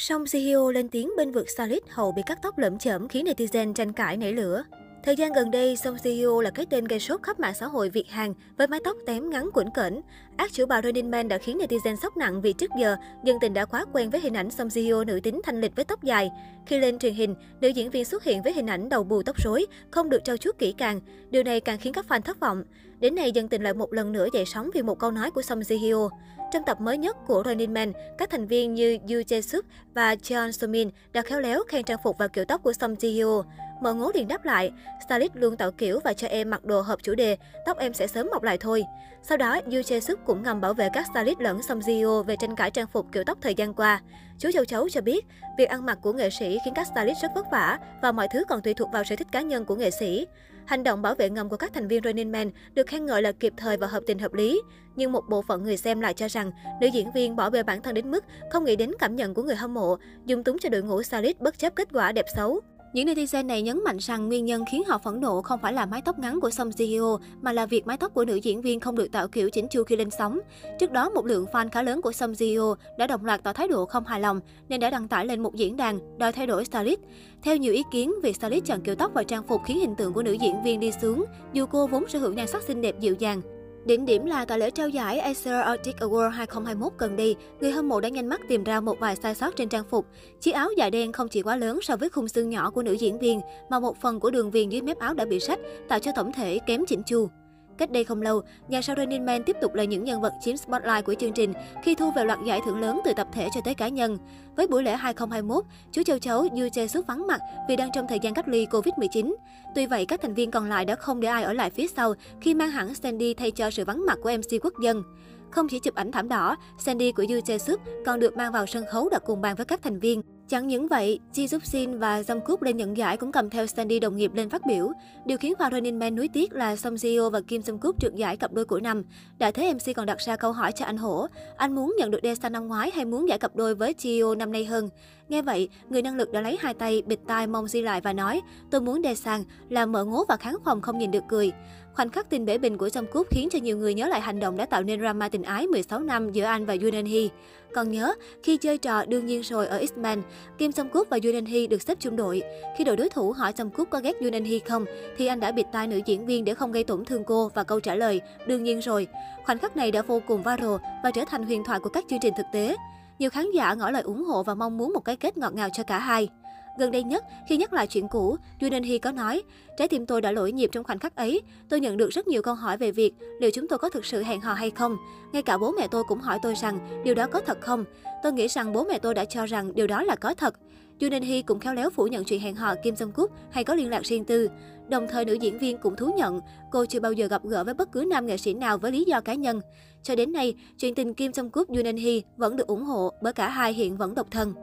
Song CEO lên tiếng bên vực Solid hậu bị cắt tóc lẫm chởm khiến netizen tranh cãi nảy lửa. Thời gian gần đây, Song Ji Hyo là cái tên gây sốt khắp mạng xã hội Việt Hàn với mái tóc tém ngắn quẩn cẩn. Ác chủ bà Running Man đã khiến netizen sốc nặng vì trước giờ dân tình đã quá quen với hình ảnh Song Ji Hyo nữ tính thanh lịch với tóc dài. Khi lên truyền hình, nữ diễn viên xuất hiện với hình ảnh đầu bù tóc rối, không được trau chuốt kỹ càng. Điều này càng khiến các fan thất vọng. Đến nay, dân tình lại một lần nữa dậy sóng vì một câu nói của Song Ji Hyo. Trong tập mới nhất của Running Man, các thành viên như Yoo Jae Suk và Jeon So Min đã khéo léo khen trang phục và kiểu tóc của Song Ji Hyo. Mở ngố liền đáp lại, stylist luôn tạo kiểu và cho em mặc đồ hợp chủ đề, tóc em sẽ sớm mọc lại thôi. Sau đó, Yu Jae Suk cũng ngầm bảo vệ các stylist lẫn Song Ji về tranh cãi trang phục kiểu tóc thời gian qua. Chú Châu Chấu cho biết, việc ăn mặc của nghệ sĩ khiến các stylist rất vất vả và mọi thứ còn tùy thuộc vào sở thích cá nhân của nghệ sĩ. Hành động bảo vệ ngầm của các thành viên Running Man được khen ngợi là kịp thời và hợp tình hợp lý. Nhưng một bộ phận người xem lại cho rằng nữ diễn viên bỏ bê bản thân đến mức không nghĩ đến cảm nhận của người hâm mộ, dùng túng cho đội ngũ stylist bất chấp kết quả đẹp xấu. Những netizen này nhấn mạnh rằng nguyên nhân khiến họ phẫn nộ không phải là mái tóc ngắn của Song Ji Hyo, mà là việc mái tóc của nữ diễn viên không được tạo kiểu chỉnh chu khi lên sóng. Trước đó, một lượng fan khá lớn của Song Ji Hyo đã đồng loạt tỏ thái độ không hài lòng nên đã đăng tải lên một diễn đàn đòi thay đổi stylist. Theo nhiều ý kiến, việc stylist chọn kiểu tóc và trang phục khiến hình tượng của nữ diễn viên đi xuống, dù cô vốn sở hữu nhan sắc xinh đẹp dịu dàng. Đỉnh điểm là tại lễ trao giải Acer Arctic Award 2021 gần đây, người hâm mộ đã nhanh mắt tìm ra một vài sai sót trên trang phục. Chiếc áo dài đen không chỉ quá lớn so với khung xương nhỏ của nữ diễn viên, mà một phần của đường viền dưới mép áo đã bị rách, tạo cho tổng thể kém chỉnh chu. Cách đây không lâu, nhà sao Running Man tiếp tục là những nhân vật chiếm spotlight của chương trình khi thu về loạt giải thưởng lớn từ tập thể cho tới cá nhân. Với buổi lễ 2021, chú châu chấu Yu Jae Suk vắng mặt vì đang trong thời gian cách ly Covid-19. Tuy vậy, các thành viên còn lại đã không để ai ở lại phía sau khi mang hẳn Sandy thay cho sự vắng mặt của MC quốc dân. Không chỉ chụp ảnh thảm đỏ, Sandy của Yu Jae Suk còn được mang vào sân khấu đặt cùng bàn với các thành viên. Chẳng những vậy, Ji Suk Shin và Jungkook lên nhận giải cũng cầm theo Sandy đồng nghiệp lên phát biểu. Điều khiến fan Running Man nuối tiếc là Song Ji và Kim Jungkook trượt giải cặp đôi của năm. đã thế MC còn đặt ra câu hỏi cho anh Hổ, anh muốn nhận được Daesan năm ngoái hay muốn giải cặp đôi với Jio năm nay hơn? Nghe vậy, người năng lực đã lấy hai tay bịt tai mong Ji lại và nói, tôi muốn Daesan là mở ngố và kháng phòng không nhìn được cười. Khoảnh khắc tình bể bình của Jungkook khiến cho nhiều người nhớ lại hành động đã tạo nên drama tình ái 16 năm giữa anh và Yoon Hee. Còn nhớ, khi chơi trò đương nhiên rồi ở X-Men, Kim Song Cúc và Yoon Hee được xếp chung đội. Khi đội đối thủ hỏi Song Cúc có ghét Yoon Hee không, thì anh đã bịt tai nữ diễn viên để không gây tổn thương cô và câu trả lời đương nhiên rồi. Khoảnh khắc này đã vô cùng viral và trở thành huyền thoại của các chương trình thực tế. Nhiều khán giả ngỏ lời ủng hộ và mong muốn một cái kết ngọt ngào cho cả hai. Gần đây nhất, khi nhắc lại chuyện cũ, Yoon Hee có nói, trái tim tôi đã lỗi nhịp trong khoảnh khắc ấy. Tôi nhận được rất nhiều câu hỏi về việc liệu chúng tôi có thực sự hẹn hò hay không. Ngay cả bố mẹ tôi cũng hỏi tôi rằng điều đó có thật không. Tôi nghĩ rằng bố mẹ tôi đã cho rằng điều đó là có thật. Yoon Hee cũng khéo léo phủ nhận chuyện hẹn hò Kim Jong Kook hay có liên lạc riêng tư. Đồng thời nữ diễn viên cũng thú nhận cô chưa bao giờ gặp gỡ với bất cứ nam nghệ sĩ nào với lý do cá nhân. Cho đến nay, chuyện tình Kim Jong Kook Yoon Hee vẫn được ủng hộ bởi cả hai hiện vẫn độc thân.